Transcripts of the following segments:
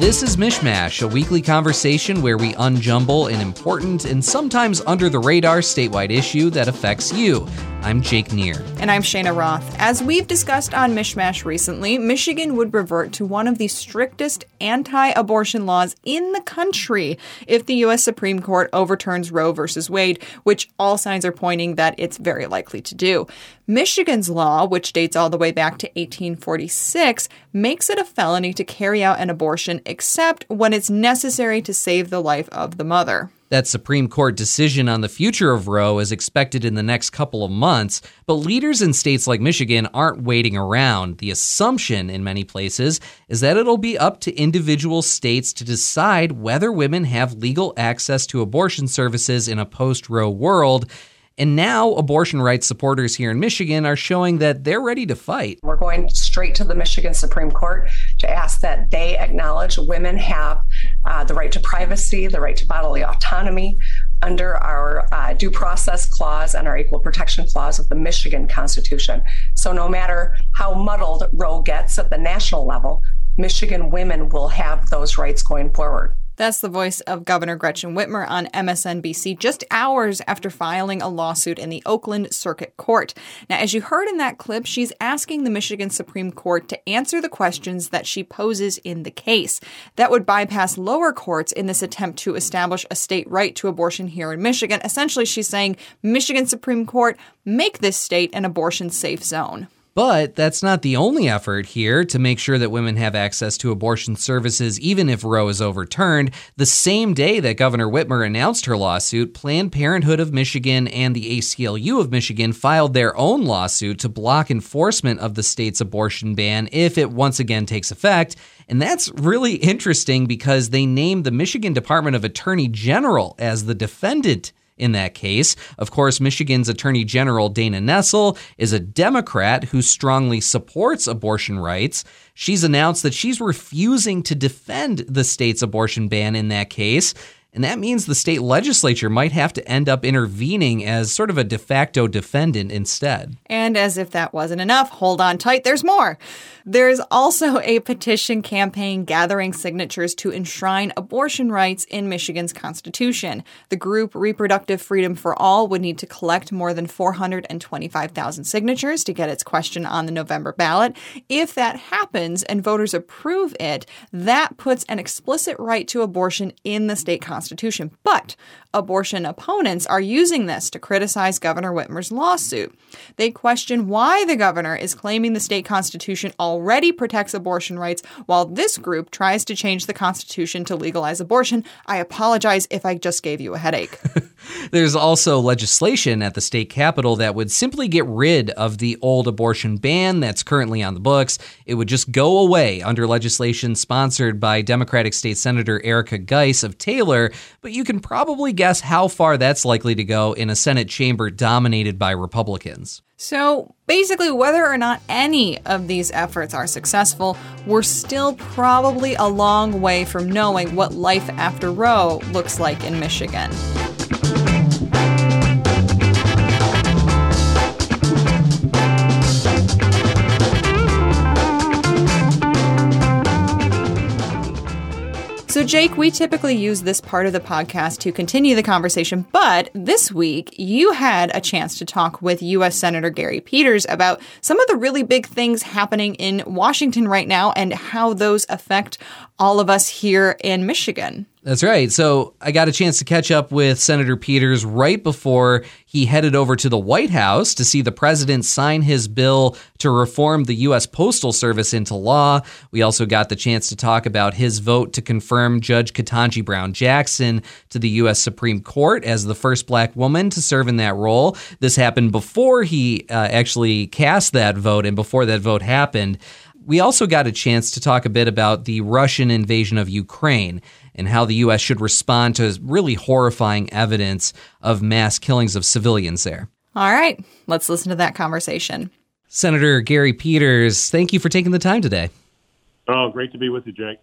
This is Mishmash, a weekly conversation where we unjumble an important and sometimes under the radar statewide issue that affects you. I'm Jake Neher. And I'm Cheyna Roth. As we've discussed on Mishmash recently, Michigan would revert to one of the strictest anti abortion laws in the country if the U.S. Supreme Court overturns Roe v. Wade, which all signs are pointing that it's very likely to do. Michigan's law, which dates all the way back to 1846, makes it a felony to carry out an abortion except when it's necessary to save the life of the mother. That Supreme Court decision on the future of Roe is expected in the next couple of months, but leaders in states like Michigan aren't waiting around. The assumption in many places is that it'll be up to individual states to decide whether women have legal access to abortion services in a post Roe world. And now, abortion rights supporters here in Michigan are showing that they're ready to fight. We're going straight to the Michigan Supreme Court to ask that they acknowledge women have uh, the right to privacy, the right to bodily autonomy under our uh, due process clause and our equal protection clause of the Michigan Constitution. So, no matter how muddled Roe gets at the national level, Michigan women will have those rights going forward. That's the voice of Governor Gretchen Whitmer on MSNBC just hours after filing a lawsuit in the Oakland Circuit Court. Now, as you heard in that clip, she's asking the Michigan Supreme Court to answer the questions that she poses in the case. That would bypass lower courts in this attempt to establish a state right to abortion here in Michigan. Essentially, she's saying, Michigan Supreme Court, make this state an abortion safe zone. But that's not the only effort here to make sure that women have access to abortion services, even if Roe is overturned. The same day that Governor Whitmer announced her lawsuit, Planned Parenthood of Michigan and the ACLU of Michigan filed their own lawsuit to block enforcement of the state's abortion ban if it once again takes effect. And that's really interesting because they named the Michigan Department of Attorney General as the defendant in that case. Of course, Michigan's Attorney General Dana Nessel is a Democrat who strongly supports abortion rights. She's announced that she's refusing to defend the state's abortion ban in that case. And that means the state legislature might have to end up intervening as sort of a de facto defendant instead. And as if that wasn't enough, hold on tight, there's more. There's also a petition campaign gathering signatures to enshrine abortion rights in Michigan's constitution. The group Reproductive Freedom for All would need to collect more than 425,000 signatures to get its question on the November ballot. If that happens and voters approve it, that puts an explicit right to abortion in the state constitution Constitution. But abortion opponents are using this to criticize Governor Whitmer's lawsuit. They question why the governor is claiming the state constitution already protects abortion rights while this group tries to change the constitution to legalize abortion. I apologize if I just gave you a headache. There's also legislation at the state capitol that would simply get rid of the old abortion ban that's currently on the books. It would just go away under legislation sponsored by Democratic State Senator Erika Geiss of Taylor but you can probably guess how far that's likely to go in a Senate chamber dominated by Republicans. So basically, whether or not any of these efforts are successful, we're still probably a long way from knowing what life after Roe looks like in Michigan. So, Jake, we typically use this part of the podcast to continue the conversation, but this week you had a chance to talk with U.S. Senator Gary Peters about some of the really big things happening in Washington right now and how those affect all of us here in Michigan. That's right. So I got a chance to catch up with Senator Peters right before he headed over to the White House to see the president sign his bill to reform the U.S. Postal Service into law. We also got the chance to talk about his vote to confirm Judge Ketanji Brown Jackson to the U.S. Supreme Court as the first black woman to serve in that role. This happened before he uh, actually cast that vote and before that vote happened. We also got a chance to talk a bit about the Russian invasion of Ukraine and how the U.S. should respond to really horrifying evidence of mass killings of civilians there. All right, let's listen to that conversation. Senator Gary Peters, thank you for taking the time today. Oh, great to be with you, Jake.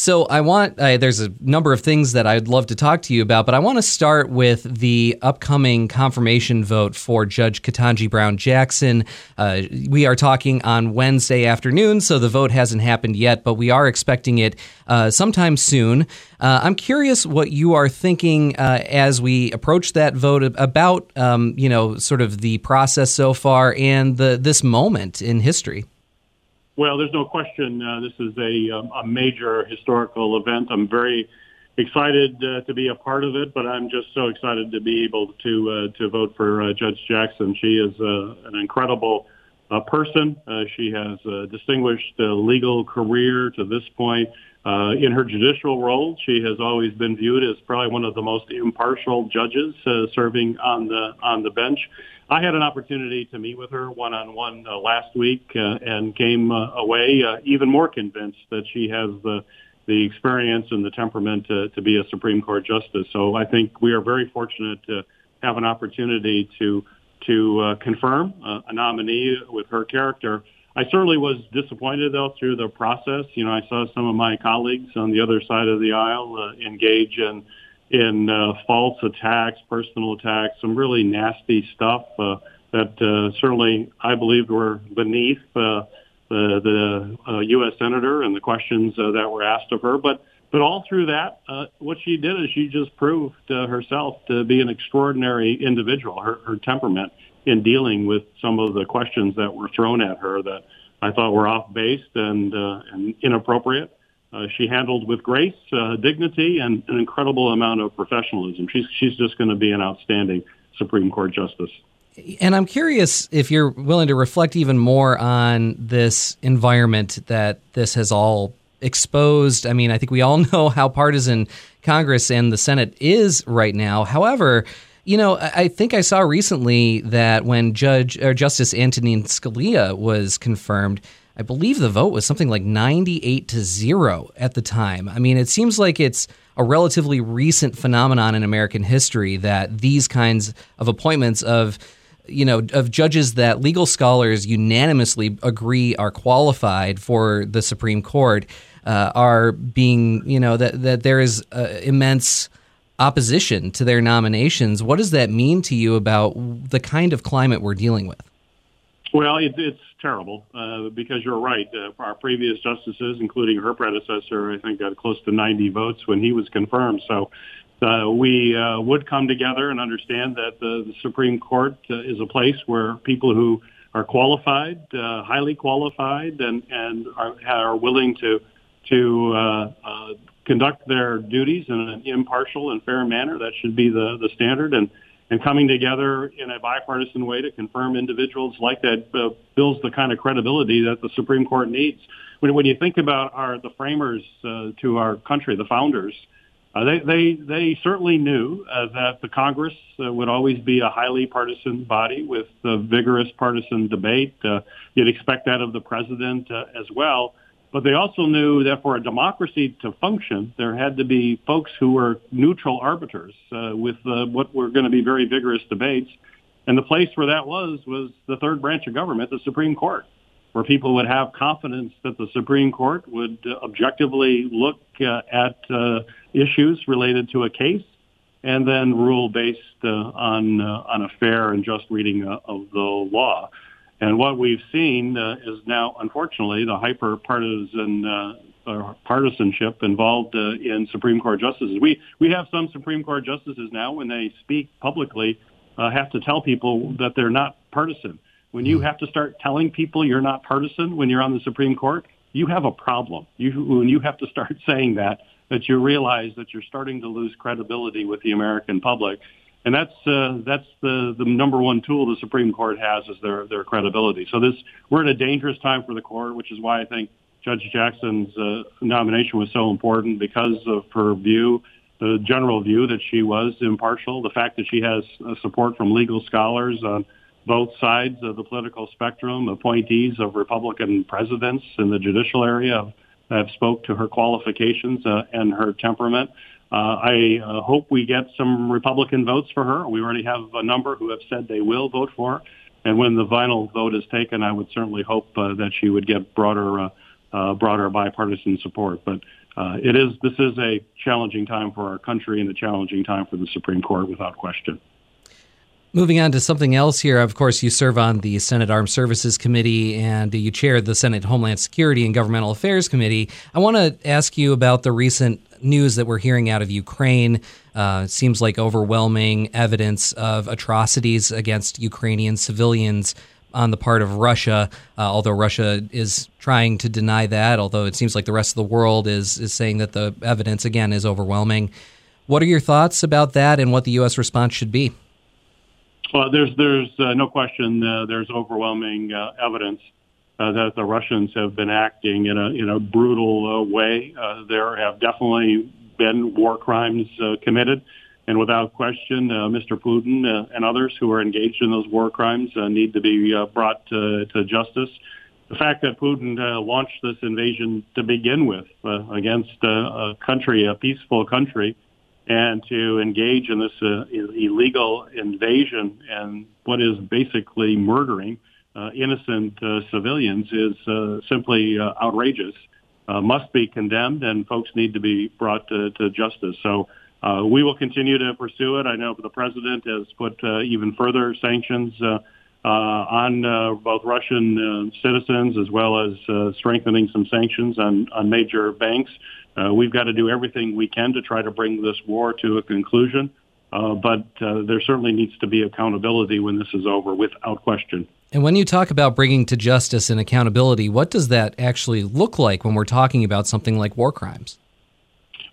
So I want uh, there's a number of things that I'd love to talk to you about, but I want to start with the upcoming confirmation vote for Judge Ketanji Brown Jackson. Uh, we are talking on Wednesday afternoon, so the vote hasn't happened yet, but we are expecting it uh, sometime soon. Uh, I'm curious what you are thinking uh, as we approach that vote about, um, you know, sort of the process so far and the this moment in history. Well, there's no question uh, this is a, um, a major historical event. I'm very excited uh, to be a part of it, but I'm just so excited to be able to uh, to vote for uh, Judge Jackson. She is uh, an incredible uh, person. Uh, she has a distinguished uh, legal career to this point. Uh, in her judicial role, she has always been viewed as probably one of the most impartial judges uh, serving on the on the bench. I had an opportunity to meet with her one on one last week uh, and came uh, away uh, even more convinced that she has the the experience and the temperament to, to be a Supreme Court justice. So I think we are very fortunate to have an opportunity to to uh, confirm uh, a nominee with her character. I certainly was disappointed though through the process. You know, I saw some of my colleagues on the other side of the aisle uh, engage in in uh, false attacks, personal attacks, some really nasty stuff uh, that uh, certainly I believed were beneath uh, the, the uh, U.S. senator and the questions uh, that were asked of her. But but all through that, uh, what she did is she just proved uh, herself to be an extraordinary individual. Her, her temperament in dealing with some of the questions that were thrown at her that I thought were off base and uh, and inappropriate. Uh, she handled with grace, uh, dignity, and an incredible amount of professionalism. She's she's just going to be an outstanding Supreme Court justice. And I'm curious if you're willing to reflect even more on this environment that this has all exposed. I mean, I think we all know how partisan Congress and the Senate is right now. However, you know, I think I saw recently that when Judge or Justice Antonin Scalia was confirmed, I believe the vote was something like 98 to 0 at the time. I mean, it seems like it's a relatively recent phenomenon in American history that these kinds of appointments of you know of judges that legal scholars unanimously agree are qualified for the Supreme Court uh, are being you know that that there is uh, immense opposition to their nominations. What does that mean to you about the kind of climate we're dealing with? Well, it, it's terrible uh, because you're right. Uh, our previous justices, including her predecessor, I think got close to 90 votes when he was confirmed. So uh, we uh, would come together and understand that the, the Supreme Court uh, is a place where people who are qualified, uh, highly qualified, and and are, are willing to to uh, uh, conduct their duties in an impartial and fair manner. That should be the the standard. And and coming together in a bipartisan way to confirm individuals like that uh, builds the kind of credibility that the Supreme Court needs. When, when you think about our the framers uh, to our country, the founders, uh, they they they certainly knew uh, that the Congress uh, would always be a highly partisan body with uh, vigorous partisan debate. Uh, you'd expect that of the president uh, as well. But they also knew that for a democracy to function, there had to be folks who were neutral arbiters uh, with uh, what were going to be very vigorous debates. And the place where that was was the third branch of government, the Supreme Court, where people would have confidence that the Supreme Court would uh, objectively look uh, at uh, issues related to a case and then rule based uh, on on a fair and just reading of the law. And what we've seen uh, is now, unfortunately, the hyper partisan uh, partisanship involved uh, in Supreme Court justices. We we have some Supreme Court justices now, when they speak publicly, uh, have to tell people that they're not partisan. When you hmm. have to start telling people you're not partisan when you're on the Supreme Court, you have a problem. You when you have to start saying that, that you realize that you're starting to lose credibility with the American public and that's uh, that's the the number one tool the Supreme Court has is their their credibility. So this we're in a dangerous time for the court, which is why I think Judge Jackson's uh, nomination was so important because of her view, the general view that she was impartial, the fact that she has uh, support from legal scholars on both sides of the political spectrum, appointees of Republican presidents in the judicial area have, spoke to her qualifications uh, and her temperament. Uh, I uh, hope we get some Republican votes for her. We already have a number who have said they will vote for her. And when the final vote is taken, I would certainly hope uh, that she would get broader uh, uh, broader bipartisan support. But uh, it is this is a challenging time for our country and a challenging time for the Supreme Court, without question. Moving on to something else here, of course, you serve on the Senate Armed Services Committee and you chair the Senate Homeland Security and Governmental Affairs Committee. I want to ask you about the recent news that we're hearing out of Ukraine. Uh, seems like overwhelming evidence of atrocities against Ukrainian civilians on the part of Russia, uh, although Russia is trying to deny that, although it seems like the rest of the world is, is saying that the evidence, again, is overwhelming. What are your thoughts about that and what the U.S. response should be? Well, there's there's uh, no question uh, there's overwhelming uh, evidence uh, that the Russians have been acting in a in a brutal uh, way. Uh, there have definitely been war crimes committed, and without question, Mr. Putin and others who are engaged in those war crimes need to be brought to, to justice. The fact that Putin launched this invasion to begin with against a country, a peaceful country, and to engage in this uh, illegal invasion and what is basically murdering uh, innocent uh, civilians is uh, simply uh, outrageous, uh, must be condemned, and folks need to be brought to, to justice. So we will continue to pursue it. I know the president has put even further sanctions on both Russian citizens as well as strengthening some sanctions on, on major banks. Uh, we've got to do everything we can to try to bring this war to a conclusion. Uh, but uh, there certainly needs to be accountability when this is over, without question. And when you talk about bringing to justice and accountability, what does that actually look like when we're talking about something like war crimes?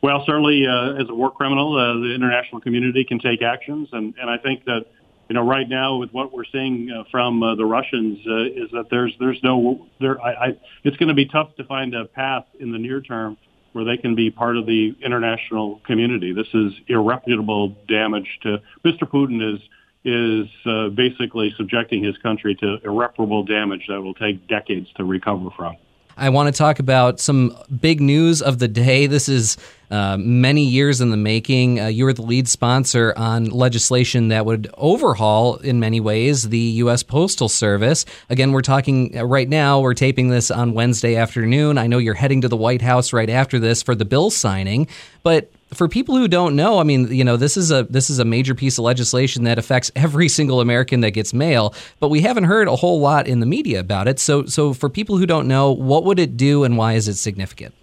Well, certainly, uh, as a war criminal, uh, the international community can take actions, and, and I think that you know right now with what we're seeing uh, from the Russians is that there's there's no there. I, I, it's going to be tough to find a path in the near term where they can be part of the international community. This is irreparable damage to Mr. Putin is is uh, basically subjecting his country to irreparable damage that will take decades to recover from. I want to talk about some big news of the day. This is uh, many years in the making. Uh, you were the lead sponsor on legislation that would overhaul, in many ways, the U.S. Postal Service. Again, we're talking uh, right now, we're taping this on Wednesday afternoon. I know you're heading to the White House right after this for the bill signing, but for people who don't know, I mean, you know, this is a this is a major piece of legislation that affects every single American that gets mail, but we haven't heard a whole lot in the media about it. So, so for people who don't know, what would it do, and why is it significant?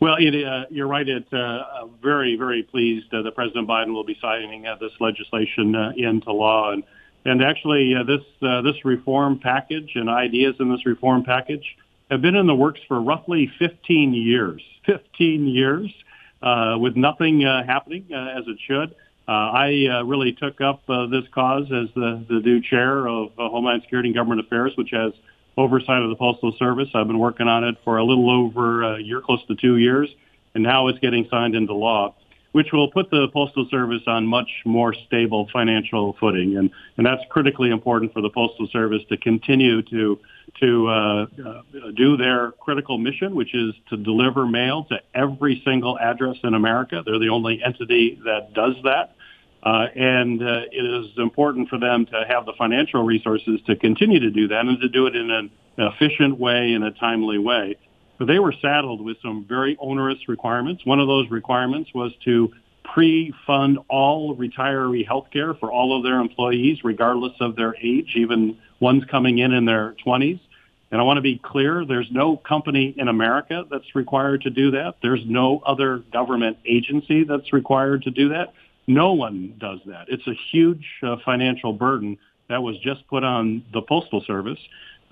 Well, it, uh, you're right. It uh, very, very pleased uh, that President Biden will be signing uh, this legislation uh, into law, and and actually uh, this this reform package and ideas in this reform package have been in the works for roughly 15 years. 15 years uh, with nothing uh, happening uh, as it should. Uh, I uh, really took up uh, this cause as the, the new chair of uh, Homeland Security and Government Affairs, which has oversight of the Postal Service. I've been working on it for a little over a year, close to two years, and now it's getting signed into law, which will put the Postal Service on much more stable financial footing. And, and that's critically important for the Postal Service to continue to to uh, uh, do their critical mission, which is to deliver mail to every single address in America. They're the only entity that does that. Uh, and uh, it is important for them to have the financial resources to continue to do that and to do it in an efficient way, in a timely way. But they were saddled with some very onerous requirements. One of those requirements was to pre-fund all retiree health care for all of their employees, regardless of their age, even ones coming in in their 20s. And I want to be clear, there's no company in America that's required to do that. There's no other government agency that's required to do that. No one does that. It's a huge uh, financial burden that was just put on the Postal Service.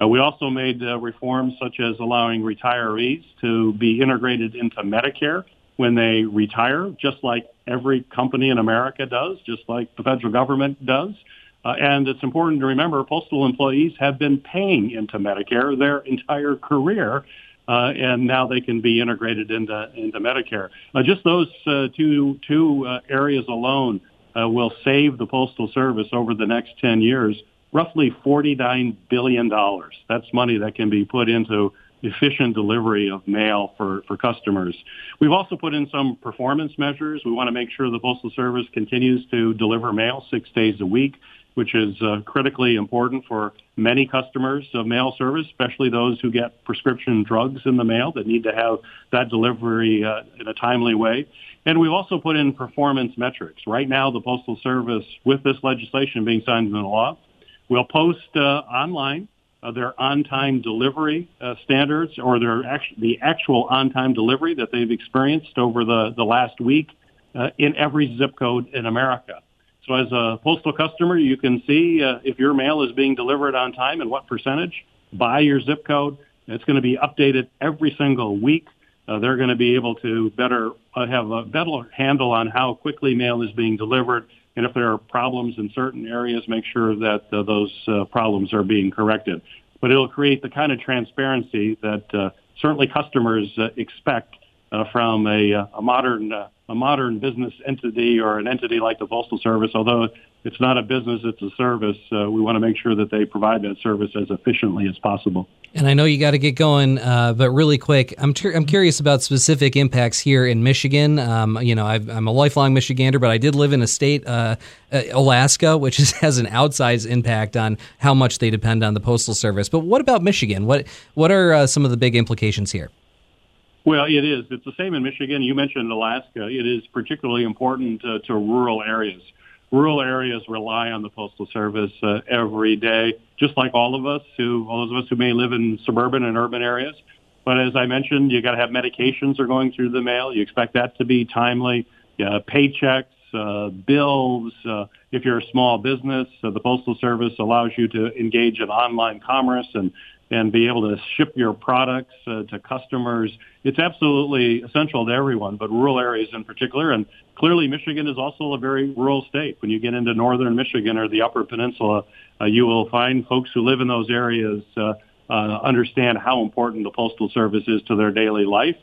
Uh, we also made uh, reforms such as allowing retirees to be integrated into Medicare when they retire, just like every company in America does, just like the federal government does. Uh, and it's important to remember postal employees have been paying into Medicare their entire career, uh, and now they can be integrated into into Medicare. Uh, just those uh, two two uh, areas alone uh, will save the postal service over the next ten years roughly forty nine billion dollars. That's money that can be put into efficient delivery of mail for, for customers. We've also put in some performance measures. We want to make sure the Postal Service continues to deliver mail six days a week which is uh, critically important for many customers of mail service, especially those who get prescription drugs in the mail that need to have that delivery uh, in a timely way. And we've also put in performance metrics. Right now, the Postal Service, with this legislation being signed into law, will post uh, online uh, their on-time delivery uh, standards or their the actual on-time delivery that they've experienced over the, the last week uh, in every zip code in America. So as a postal customer, you can see uh, if your mail is being delivered on time and what percentage by your zip code. It's going to be updated every single week. Uh, they're going to be able to better uh, have a better handle on how quickly mail is being delivered, and if there are problems in certain areas, make sure that uh, those uh, problems are being corrected. But it'll create the kind of transparency that uh, certainly customers uh, expect uh, from a, uh, a modern uh, a modern business entity or an entity like the Postal Service. Although it's not a business, it's a service. Uh, we want to make sure that they provide that service as efficiently as possible. And I know you got to get going, uh, but really quick, I'm I'm curious about specific impacts here in Michigan. Um, you know, i am a lifelong Michigander, but I did live in a state, uh, uh Alaska, which is, has an outsized impact on how much they depend on the postal service. But what about Michigan? What what are uh, some of the big implications here? Well, it is. It's the same in Michigan. You mentioned Alaska. It is particularly important uh, to rural areas. Rural areas rely on the Postal Service uh, every day, just like all of us who, all of us who may live in suburban and urban areas. But as I mentioned, you got to have medications are going through the mail. You expect that to be timely. Uh, paychecks, uh, bills. Uh, if you're a small business, uh, the Postal Service allows you to engage in online commerce and and be able to ship your products uh, to customers. It's absolutely essential to everyone, but rural areas in particular. And clearly, Michigan is also a very rural state. When you get into northern Michigan or the Upper Peninsula, uh, you will find folks who live in those areas uh, uh, understand how important the Postal Service is to their daily life.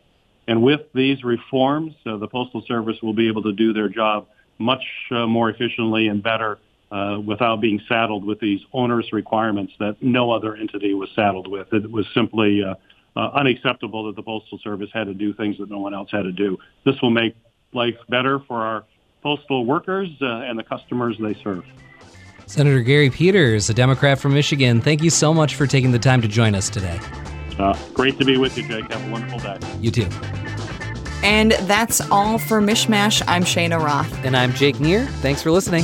And with these reforms, uh, the Postal Service will be able to do their job much uh, more efficiently and better uh, without being saddled with these onerous requirements that no other entity was saddled with. It was simply uh, uh, unacceptable that the Postal Service had to do things that no one else had to do. This will make life better for our postal workers uh, and the customers they serve. Senator Gary Peters, a Democrat from Michigan, thank you so much for taking the time to join us today. Uh, great to be with you, Jake. Have a wonderful day. You too. And that's all for Mishmash. I'm Cheyna Roth. And I'm Jake Neher. Thanks for listening.